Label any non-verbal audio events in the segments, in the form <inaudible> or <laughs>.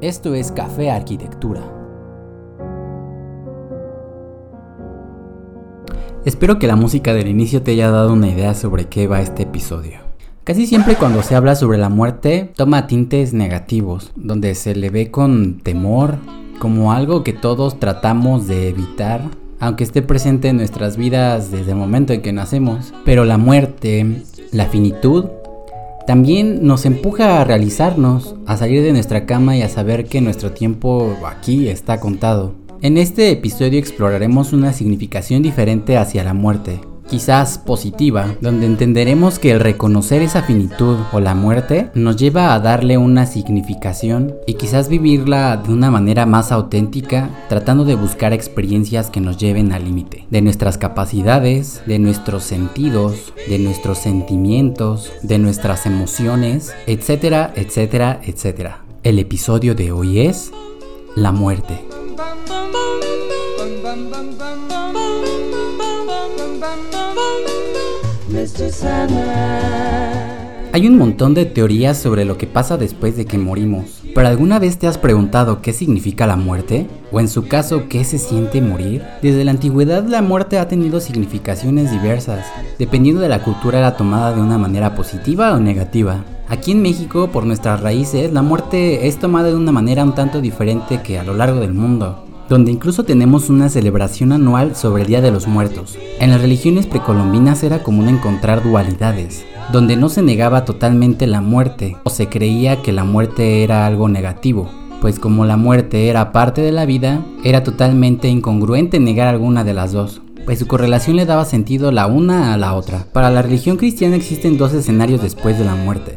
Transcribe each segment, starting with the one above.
Esto es Café Arquitectura. Espero que la música del inicio te haya dado una idea sobre qué va este episodio. Casi siempre cuando se habla sobre la muerte toma tintes negativos, donde se le ve con temor, como algo que todos tratamos de evitar, aunque esté presente en nuestras vidas desde el momento en que nacemos. Pero la muerte, la finitud, también nos empuja a realizarnos, a salir de nuestra cama y a saber que nuestro tiempo aquí está contado. En este episodio exploraremos una significación diferente hacia la muerte, quizás positiva, donde entenderemos que el reconocer esa finitud o la muerte nos lleva a darle una significación y quizás vivirla de una manera más auténtica, tratando de buscar experiencias que nos lleven al límite, de nuestras capacidades, de nuestros sentidos, de nuestros sentimientos, de nuestras emociones, etcétera, etcétera, etcétera. El episodio de hoy es la muerte. Hay un montón de teorías sobre lo que pasa después de que morimos, pero ¿alguna vez te has preguntado qué significa la muerte? ¿O en su caso qué se siente morir? Desde la antigüedad la muerte ha tenido significaciones diversas, dependiendo de la cultura era tomada de una manera positiva o negativa. Aquí en México, por nuestras raíces, la muerte es tomada de una manera un tanto diferente que a lo largo del mundo donde incluso tenemos una celebración anual sobre el Día de los Muertos. En las religiones precolombinas era común encontrar dualidades, donde no se negaba totalmente la muerte o se creía que la muerte era algo negativo, pues como la muerte era parte de la vida, era totalmente incongruente negar alguna de las dos, pues su correlación le daba sentido la una a la otra. Para la religión cristiana existen dos escenarios después de la muerte,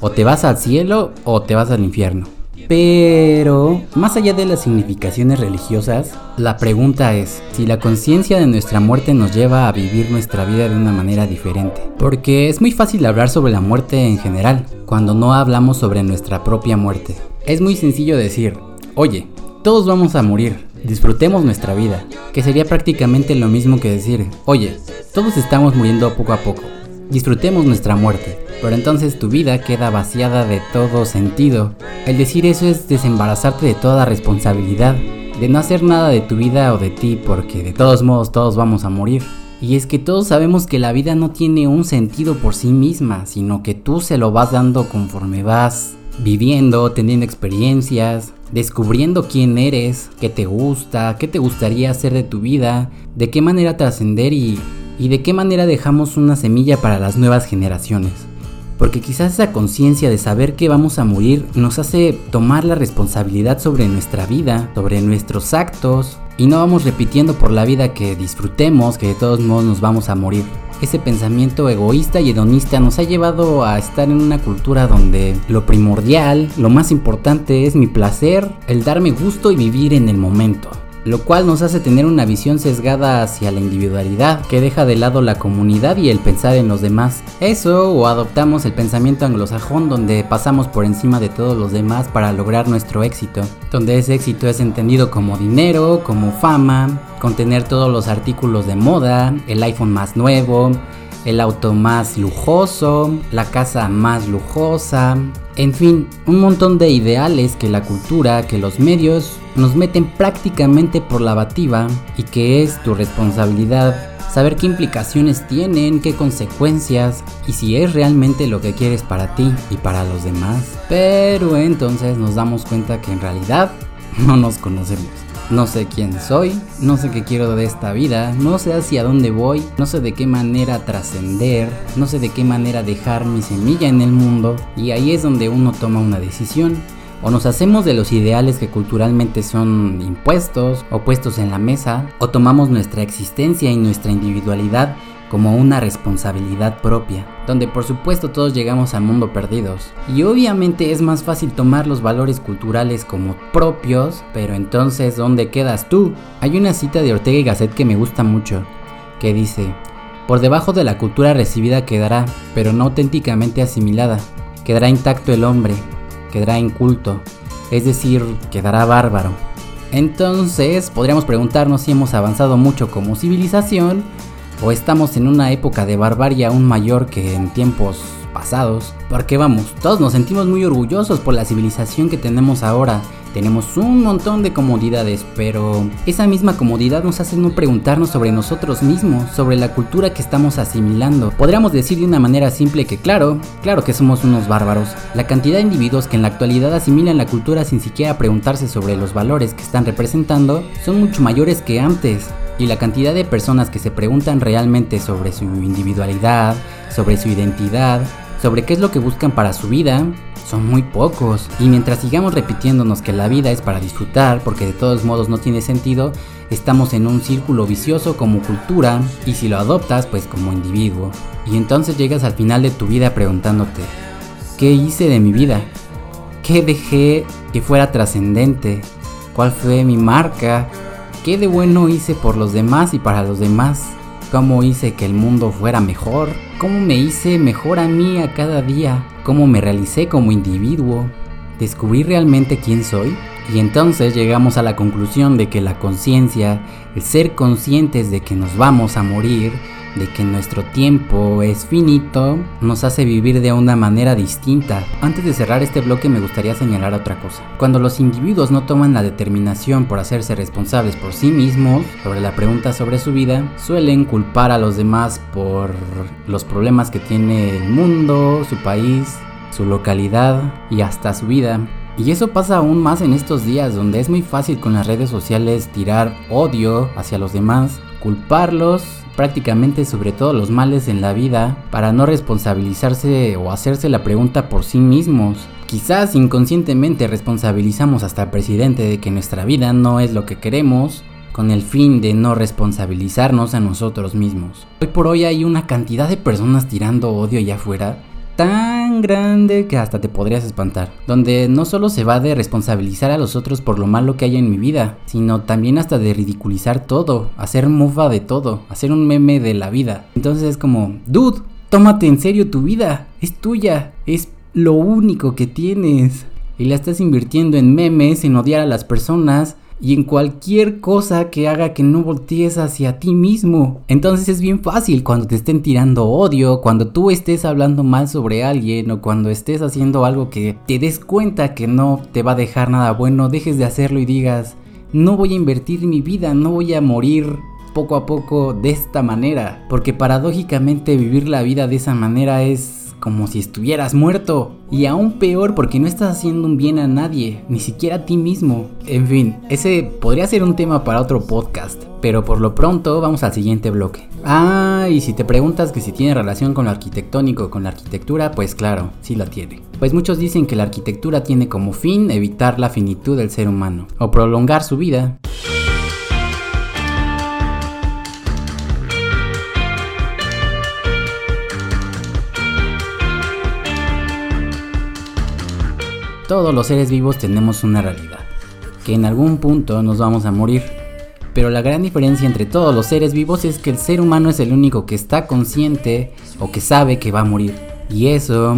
o te vas al cielo o te vas al infierno. Pero, más allá de las significaciones religiosas, la pregunta es si la conciencia de nuestra muerte nos lleva a vivir nuestra vida de una manera diferente. Porque es muy fácil hablar sobre la muerte en general, cuando no hablamos sobre nuestra propia muerte. Es muy sencillo decir, oye, todos vamos a morir, disfrutemos nuestra vida, que sería prácticamente lo mismo que decir, oye, todos estamos muriendo poco a poco, disfrutemos nuestra muerte pero entonces tu vida queda vaciada de todo sentido. El decir eso es desembarazarte de toda responsabilidad, de no hacer nada de tu vida o de ti, porque de todos modos todos vamos a morir. Y es que todos sabemos que la vida no tiene un sentido por sí misma, sino que tú se lo vas dando conforme vas viviendo, teniendo experiencias, descubriendo quién eres, qué te gusta, qué te gustaría hacer de tu vida, de qué manera trascender y, y de qué manera dejamos una semilla para las nuevas generaciones porque quizás esa conciencia de saber que vamos a morir nos hace tomar la responsabilidad sobre nuestra vida, sobre nuestros actos, y no vamos repitiendo por la vida que disfrutemos, que de todos modos nos vamos a morir. Ese pensamiento egoísta y hedonista nos ha llevado a estar en una cultura donde lo primordial, lo más importante es mi placer, el darme gusto y vivir en el momento lo cual nos hace tener una visión sesgada hacia la individualidad, que deja de lado la comunidad y el pensar en los demás. Eso o adoptamos el pensamiento anglosajón donde pasamos por encima de todos los demás para lograr nuestro éxito, donde ese éxito es entendido como dinero, como fama, con tener todos los artículos de moda, el iPhone más nuevo, el auto más lujoso, la casa más lujosa, en fin, un montón de ideales que la cultura, que los medios nos meten prácticamente por la bativa y que es tu responsabilidad saber qué implicaciones tienen, qué consecuencias y si es realmente lo que quieres para ti y para los demás. Pero entonces nos damos cuenta que en realidad <laughs> no nos conocemos. No sé quién soy, no sé qué quiero de esta vida, no sé hacia dónde voy, no sé de qué manera trascender, no sé de qué manera dejar mi semilla en el mundo y ahí es donde uno toma una decisión. O nos hacemos de los ideales que culturalmente son impuestos o puestos en la mesa, o tomamos nuestra existencia y nuestra individualidad como una responsabilidad propia, donde por supuesto todos llegamos al mundo perdidos. Y obviamente es más fácil tomar los valores culturales como propios, pero entonces ¿dónde quedas tú? Hay una cita de Ortega y Gasset que me gusta mucho, que dice, por debajo de la cultura recibida quedará, pero no auténticamente asimilada, quedará intacto el hombre, quedará inculto, es decir, quedará bárbaro. Entonces, podríamos preguntarnos si hemos avanzado mucho como civilización o estamos en una época de barbarie aún mayor que en tiempos antepasados. Porque vamos, todos nos sentimos muy orgullosos por la civilización que tenemos ahora. Tenemos un montón de comodidades, pero esa misma comodidad nos hace no preguntarnos sobre nosotros mismos, sobre la cultura que estamos asimilando. Podríamos decir de una manera simple que claro, claro que somos unos bárbaros. La cantidad de individuos que en la actualidad asimilan la cultura sin siquiera preguntarse sobre los valores que están representando son mucho mayores que antes y la cantidad de personas que se preguntan realmente sobre su individualidad, sobre su identidad, sobre qué es lo que buscan para su vida, son muy pocos. Y mientras sigamos repitiéndonos que la vida es para disfrutar, porque de todos modos no tiene sentido, estamos en un círculo vicioso como cultura y si lo adoptas, pues como individuo. Y entonces llegas al final de tu vida preguntándote, ¿qué hice de mi vida? ¿Qué dejé que fuera trascendente? ¿Cuál fue mi marca? ¿Qué de bueno hice por los demás y para los demás? ¿Cómo hice que el mundo fuera mejor? ¿Cómo me hice mejor a mí a cada día? ¿Cómo me realicé como individuo? ¿Descubrí realmente quién soy? Y entonces llegamos a la conclusión de que la conciencia, el ser conscientes de que nos vamos a morir, de que nuestro tiempo es finito, nos hace vivir de una manera distinta. Antes de cerrar este bloque me gustaría señalar otra cosa. Cuando los individuos no toman la determinación por hacerse responsables por sí mismos sobre la pregunta sobre su vida, suelen culpar a los demás por los problemas que tiene el mundo, su país, su localidad y hasta su vida. Y eso pasa aún más en estos días donde es muy fácil con las redes sociales tirar odio hacia los demás, culparlos prácticamente sobre todos los males en la vida para no responsabilizarse o hacerse la pregunta por sí mismos. Quizás inconscientemente responsabilizamos hasta el presidente de que nuestra vida no es lo que queremos, con el fin de no responsabilizarnos a nosotros mismos. Hoy por hoy hay una cantidad de personas tirando odio allá afuera tan grande que hasta te podrías espantar, donde no solo se va de responsabilizar a los otros por lo malo que hay en mi vida, sino también hasta de ridiculizar todo, hacer mofa de todo, hacer un meme de la vida. Entonces es como, dude, tómate en serio tu vida, es tuya, es lo único que tienes. Y la estás invirtiendo en memes, en odiar a las personas, y en cualquier cosa que haga que no voltees hacia ti mismo. Entonces es bien fácil cuando te estén tirando odio, cuando tú estés hablando mal sobre alguien o cuando estés haciendo algo que te des cuenta que no te va a dejar nada bueno, dejes de hacerlo y digas, no voy a invertir mi vida, no voy a morir poco a poco de esta manera, porque paradójicamente vivir la vida de esa manera es como si estuvieras muerto. Y aún peor porque no estás haciendo un bien a nadie, ni siquiera a ti mismo. En fin, ese podría ser un tema para otro podcast. Pero por lo pronto vamos al siguiente bloque. Ah, y si te preguntas que si tiene relación con lo arquitectónico con la arquitectura, pues claro, sí la tiene. Pues muchos dicen que la arquitectura tiene como fin evitar la finitud del ser humano, o prolongar su vida. Todos los seres vivos tenemos una realidad, que en algún punto nos vamos a morir. Pero la gran diferencia entre todos los seres vivos es que el ser humano es el único que está consciente o que sabe que va a morir. Y eso,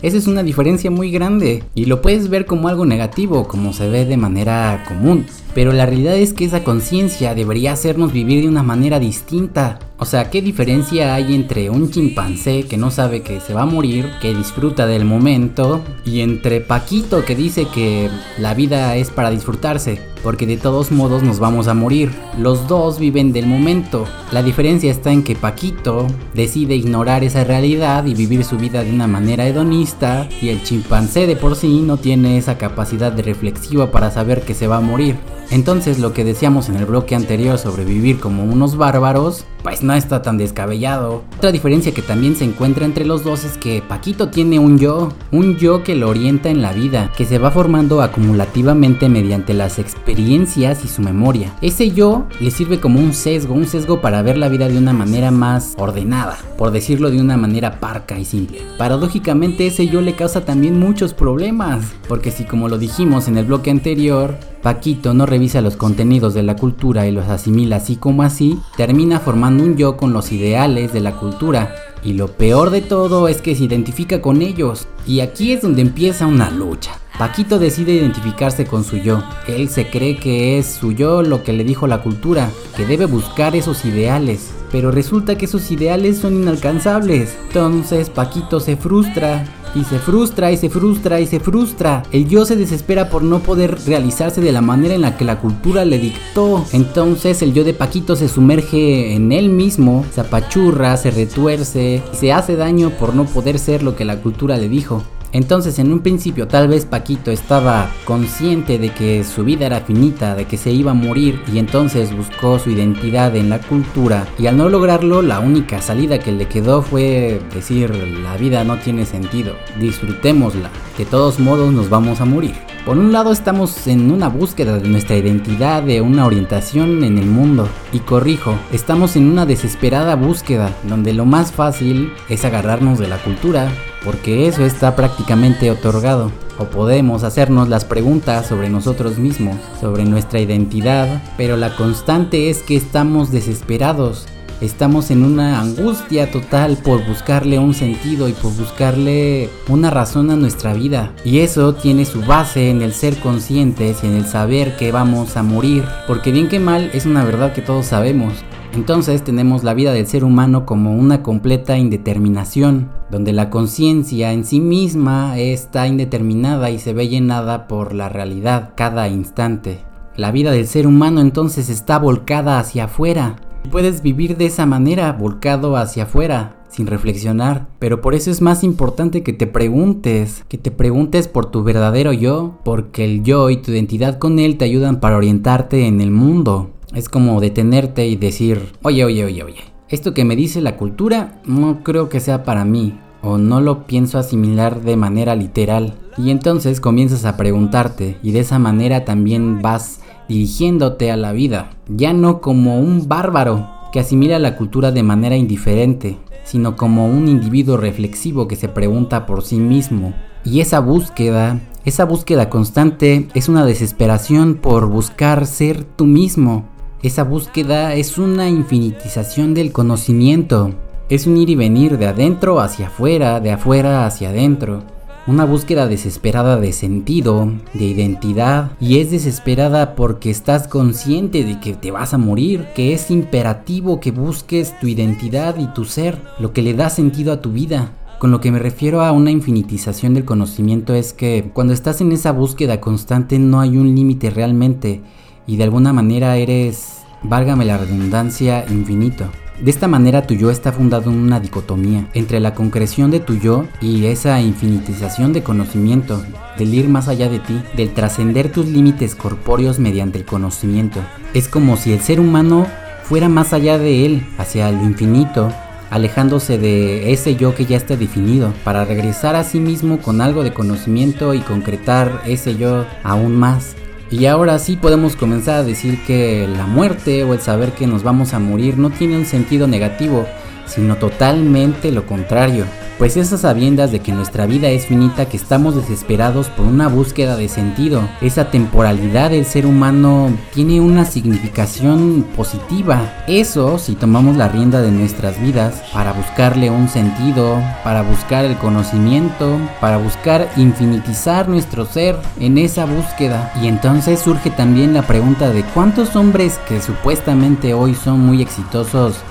esa es una diferencia muy grande. Y lo puedes ver como algo negativo, como se ve de manera común. Pero la realidad es que esa conciencia debería hacernos vivir de una manera distinta. O sea, ¿qué diferencia hay entre un chimpancé que no sabe que se va a morir, que disfruta del momento, y entre Paquito que dice que la vida es para disfrutarse, porque de todos modos nos vamos a morir? Los dos viven del momento. La diferencia está en que Paquito decide ignorar esa realidad y vivir su vida de una manera hedonista, y el chimpancé de por sí no tiene esa capacidad de reflexiva para saber que se va a morir. Entonces lo que decíamos en el bloque anterior sobre vivir como unos bárbaros, pues no está tan descabellado. Otra diferencia que también se encuentra entre los dos es que Paquito tiene un yo, un yo que lo orienta en la vida, que se va formando acumulativamente mediante las experiencias y su memoria. Ese yo le sirve como un sesgo, un sesgo para ver la vida de una manera más ordenada, por decirlo de una manera parca y simple. Paradójicamente ese yo le causa también muchos problemas, porque si como lo dijimos en el bloque anterior, Paquito no revisa los contenidos de la cultura y los asimila así como así, termina formando un yo con los ideales de la cultura. Y lo peor de todo es que se identifica con ellos. Y aquí es donde empieza una lucha. Paquito decide identificarse con su yo. Él se cree que es su yo lo que le dijo la cultura, que debe buscar esos ideales. Pero resulta que esos ideales son inalcanzables. Entonces Paquito se frustra y se frustra y se frustra y se frustra. El yo se desespera por no poder realizarse de la manera en la que la cultura le dictó. Entonces el yo de Paquito se sumerge en él mismo, se apachurra, se retuerce y se hace daño por no poder ser lo que la cultura le dijo. Entonces en un principio tal vez Paquito estaba consciente de que su vida era finita, de que se iba a morir y entonces buscó su identidad en la cultura y al no lograrlo la única salida que le quedó fue decir la vida no tiene sentido, disfrutémosla, de todos modos nos vamos a morir. Por un lado estamos en una búsqueda de nuestra identidad, de una orientación en el mundo. Y corrijo, estamos en una desesperada búsqueda donde lo más fácil es agarrarnos de la cultura, porque eso está prácticamente otorgado. O podemos hacernos las preguntas sobre nosotros mismos, sobre nuestra identidad, pero la constante es que estamos desesperados estamos en una angustia total por buscarle un sentido y por buscarle una razón a nuestra vida. Y eso tiene su base en el ser conscientes y en el saber que vamos a morir. Porque bien que mal es una verdad que todos sabemos. Entonces tenemos la vida del ser humano como una completa indeterminación, donde la conciencia en sí misma está indeterminada y se ve llenada por la realidad cada instante. La vida del ser humano entonces está volcada hacia afuera, Puedes vivir de esa manera, volcado hacia afuera, sin reflexionar. Pero por eso es más importante que te preguntes, que te preguntes por tu verdadero yo, porque el yo y tu identidad con él te ayudan para orientarte en el mundo. Es como detenerte y decir, oye, oye, oye, oye, esto que me dice la cultura no creo que sea para mí, o no lo pienso asimilar de manera literal. Y entonces comienzas a preguntarte, y de esa manera también vas dirigiéndote a la vida, ya no como un bárbaro que asimila la cultura de manera indiferente, sino como un individuo reflexivo que se pregunta por sí mismo. Y esa búsqueda, esa búsqueda constante es una desesperación por buscar ser tú mismo. Esa búsqueda es una infinitización del conocimiento. Es un ir y venir de adentro hacia afuera, de afuera hacia adentro una búsqueda desesperada de sentido, de identidad, y es desesperada porque estás consciente de que te vas a morir, que es imperativo que busques tu identidad y tu ser, lo que le da sentido a tu vida. Con lo que me refiero a una infinitización del conocimiento es que cuando estás en esa búsqueda constante no hay un límite realmente y de alguna manera eres, válgame la redundancia, infinito. De esta manera tu yo está fundado en una dicotomía entre la concreción de tu yo y esa infinitización de conocimiento, del ir más allá de ti, del trascender tus límites corpóreos mediante el conocimiento. Es como si el ser humano fuera más allá de él, hacia lo infinito, alejándose de ese yo que ya está definido, para regresar a sí mismo con algo de conocimiento y concretar ese yo aún más. Y ahora sí podemos comenzar a decir que la muerte o el saber que nos vamos a morir no tiene un sentido negativo, sino totalmente lo contrario pues esas sabiendas de que nuestra vida es finita, que estamos desesperados por una búsqueda de sentido, esa temporalidad del ser humano tiene una significación positiva. Eso si tomamos la rienda de nuestras vidas para buscarle un sentido, para buscar el conocimiento, para buscar infinitizar nuestro ser en esa búsqueda. Y entonces surge también la pregunta de cuántos hombres que supuestamente hoy son muy exitosos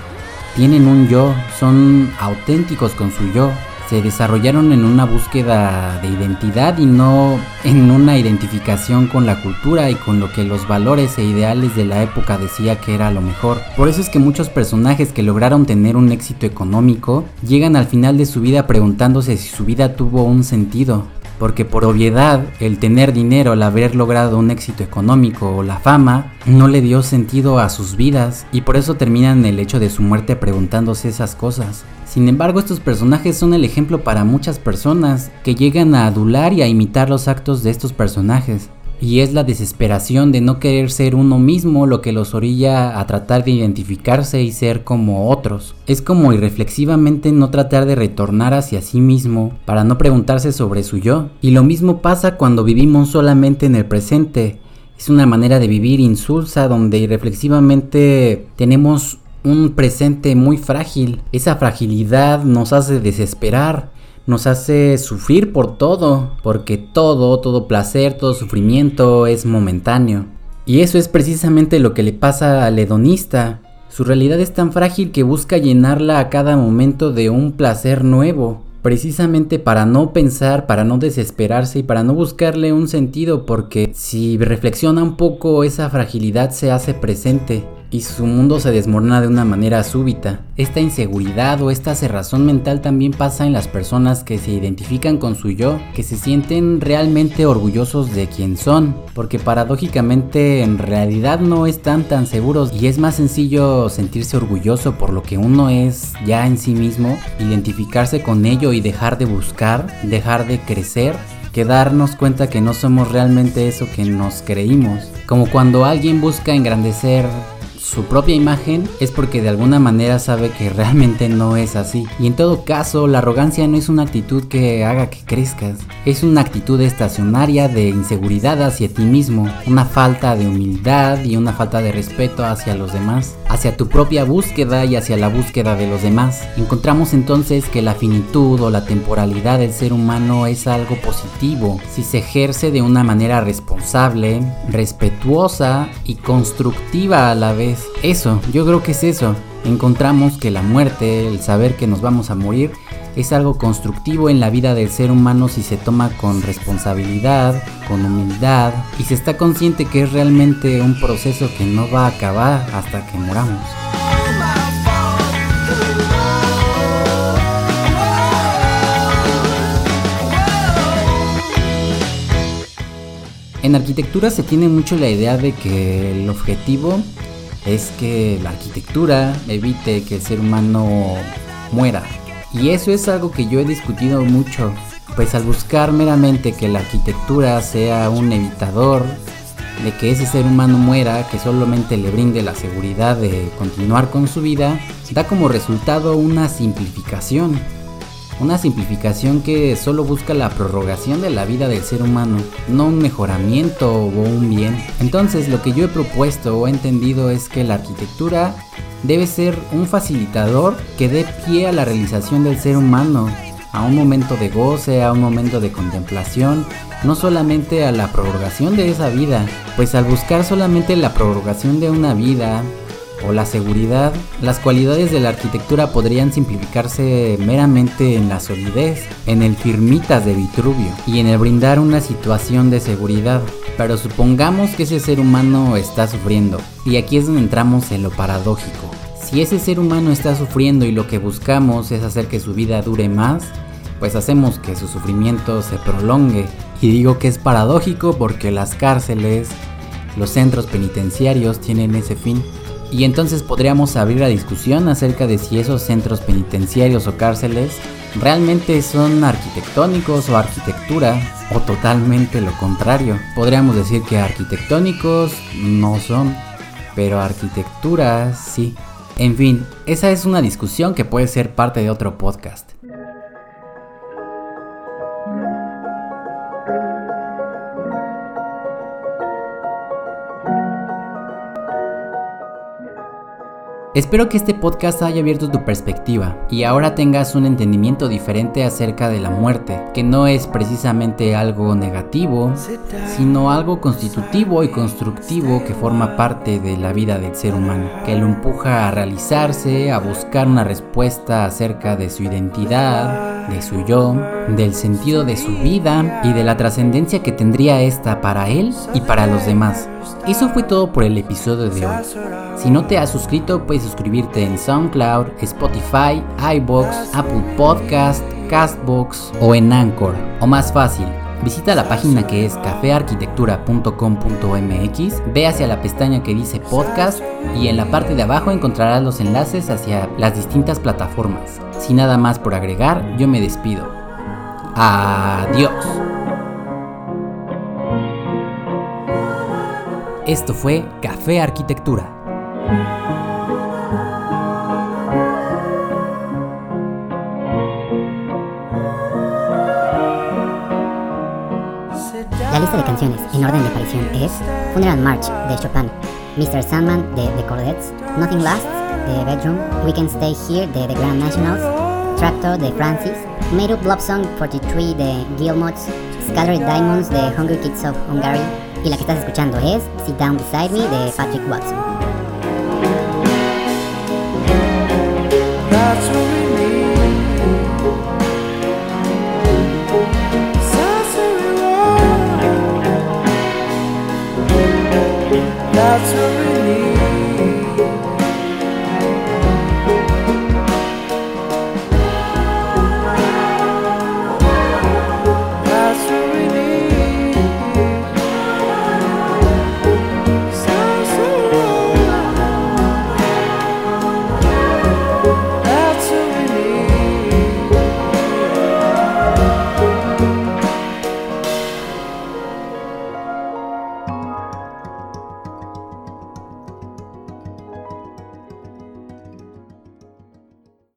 tienen un yo, son auténticos con su yo, se desarrollaron en una búsqueda de identidad y no en una identificación con la cultura y con lo que los valores e ideales de la época decía que era lo mejor. Por eso es que muchos personajes que lograron tener un éxito económico llegan al final de su vida preguntándose si su vida tuvo un sentido, porque por obviedad el tener dinero, el haber logrado un éxito económico o la fama, no le dio sentido a sus vidas y por eso terminan el hecho de su muerte preguntándose esas cosas. Sin embargo, estos personajes son el ejemplo para muchas personas que llegan a adular y a imitar los actos de estos personajes. Y es la desesperación de no querer ser uno mismo lo que los orilla a tratar de identificarse y ser como otros. Es como irreflexivamente no tratar de retornar hacia sí mismo para no preguntarse sobre su yo. Y lo mismo pasa cuando vivimos solamente en el presente. Es una manera de vivir insulsa donde irreflexivamente tenemos un presente muy frágil. Esa fragilidad nos hace desesperar nos hace sufrir por todo, porque todo, todo placer, todo sufrimiento es momentáneo. Y eso es precisamente lo que le pasa al hedonista. Su realidad es tan frágil que busca llenarla a cada momento de un placer nuevo, precisamente para no pensar, para no desesperarse y para no buscarle un sentido, porque si reflexiona un poco esa fragilidad se hace presente y su mundo se desmorona de una manera súbita. Esta inseguridad o esta cerrazón mental también pasa en las personas que se identifican con su yo, que se sienten realmente orgullosos de quien son, porque paradójicamente en realidad no están tan seguros y es más sencillo sentirse orgulloso por lo que uno es ya en sí mismo, identificarse con ello y dejar de buscar, dejar de crecer que darnos cuenta que no somos realmente eso que nos creímos. Como cuando alguien busca engrandecer su propia imagen es porque de alguna manera sabe que <laughs> realmente no es así. Y en todo caso, la arrogancia no es una actitud que haga que crezcas, es una actitud estacionaria de inseguridad hacia ti mismo, una falta de humildad y una falta de respeto hacia los demás, hacia tu propia búsqueda y hacia la búsqueda de los demás. Encontramos entonces que la finitud o la temporalidad del ser humano es algo positivo si se ejerce de una manera responsable, respetuosa y constructiva a la vez eso, yo creo que es eso. Encontramos que la muerte, el saber que nos vamos a morir, es algo constructivo en la vida del ser humano si se toma con responsabilidad, con humildad y se está consciente que es realmente un proceso que no va a acabar hasta que moramos. En arquitectura se tiene mucho la idea de que el objetivo es que la arquitectura evite que el ser humano muera. Y eso es algo que yo he discutido mucho, pues al buscar meramente que la arquitectura sea un evitador de que ese ser humano muera, que solamente le brinde la seguridad de continuar con su vida, da como resultado una simplificación una simplificación que solo busca la prorrogación de la vida del ser humano, no un mejoramiento o un bien. Entonces lo que yo he propuesto o entendido es que la arquitectura debe ser un facilitador que dé pie a la realización del ser humano, a un momento de goce, a un momento de contemplación, no solamente a la prorrogación de esa vida, pues al buscar solamente la prorrogación de una vida, o la seguridad, las cualidades de la arquitectura podrían simplificarse meramente en la solidez, en el firmitas de Vitruvio y en el brindar una situación de seguridad. Pero supongamos que ese ser humano está sufriendo, y aquí es donde entramos en lo paradójico. Si ese ser humano está sufriendo y lo que buscamos es hacer que su vida dure más, pues hacemos que su sufrimiento se prolongue. Y digo que es paradójico porque las cárceles, los centros penitenciarios tienen ese fin. Y entonces podríamos abrir la discusión acerca de si esos centros penitenciarios o cárceles realmente son arquitectónicos o arquitectura o totalmente lo contrario. Podríamos decir que arquitectónicos no son, pero arquitectura sí. En fin, esa es una discusión que puede ser parte de otro podcast. Espero que este podcast haya abierto tu perspectiva y ahora tengas un entendimiento diferente acerca de la muerte, que no es precisamente algo negativo, sino algo constitutivo y constructivo que forma parte de la vida del ser humano, que lo empuja a realizarse, a buscar una respuesta acerca de su identidad, de su yo, del sentido de su vida y de la trascendencia que tendría esta para él y para los demás. Eso fue todo por el episodio de hoy. Si no te has suscrito, puedes suscribirte en SoundCloud, Spotify, iBox, Apple Podcast, Castbox o en Anchor. O más fácil, visita la página que es cafearquitectura.com.mx, ve hacia la pestaña que dice podcast y en la parte de abajo encontrarás los enlaces hacia las distintas plataformas. Sin nada más por agregar, yo me despido. Adiós. Esto fue Café Arquitectura. En orden de aparición es Funeral March de Chopin, Mr. Sandman de The Cordettes, Nothing Lasts de Bedroom, We Can Stay Here de The Grand Nationals, Tractor de Francis, Made Up Love Song 43 de Gilmots, Scattered Diamonds de Hunger Kids of Hungary. Y la que estás escuchando es Sit Down Beside Me de Patrick Watson.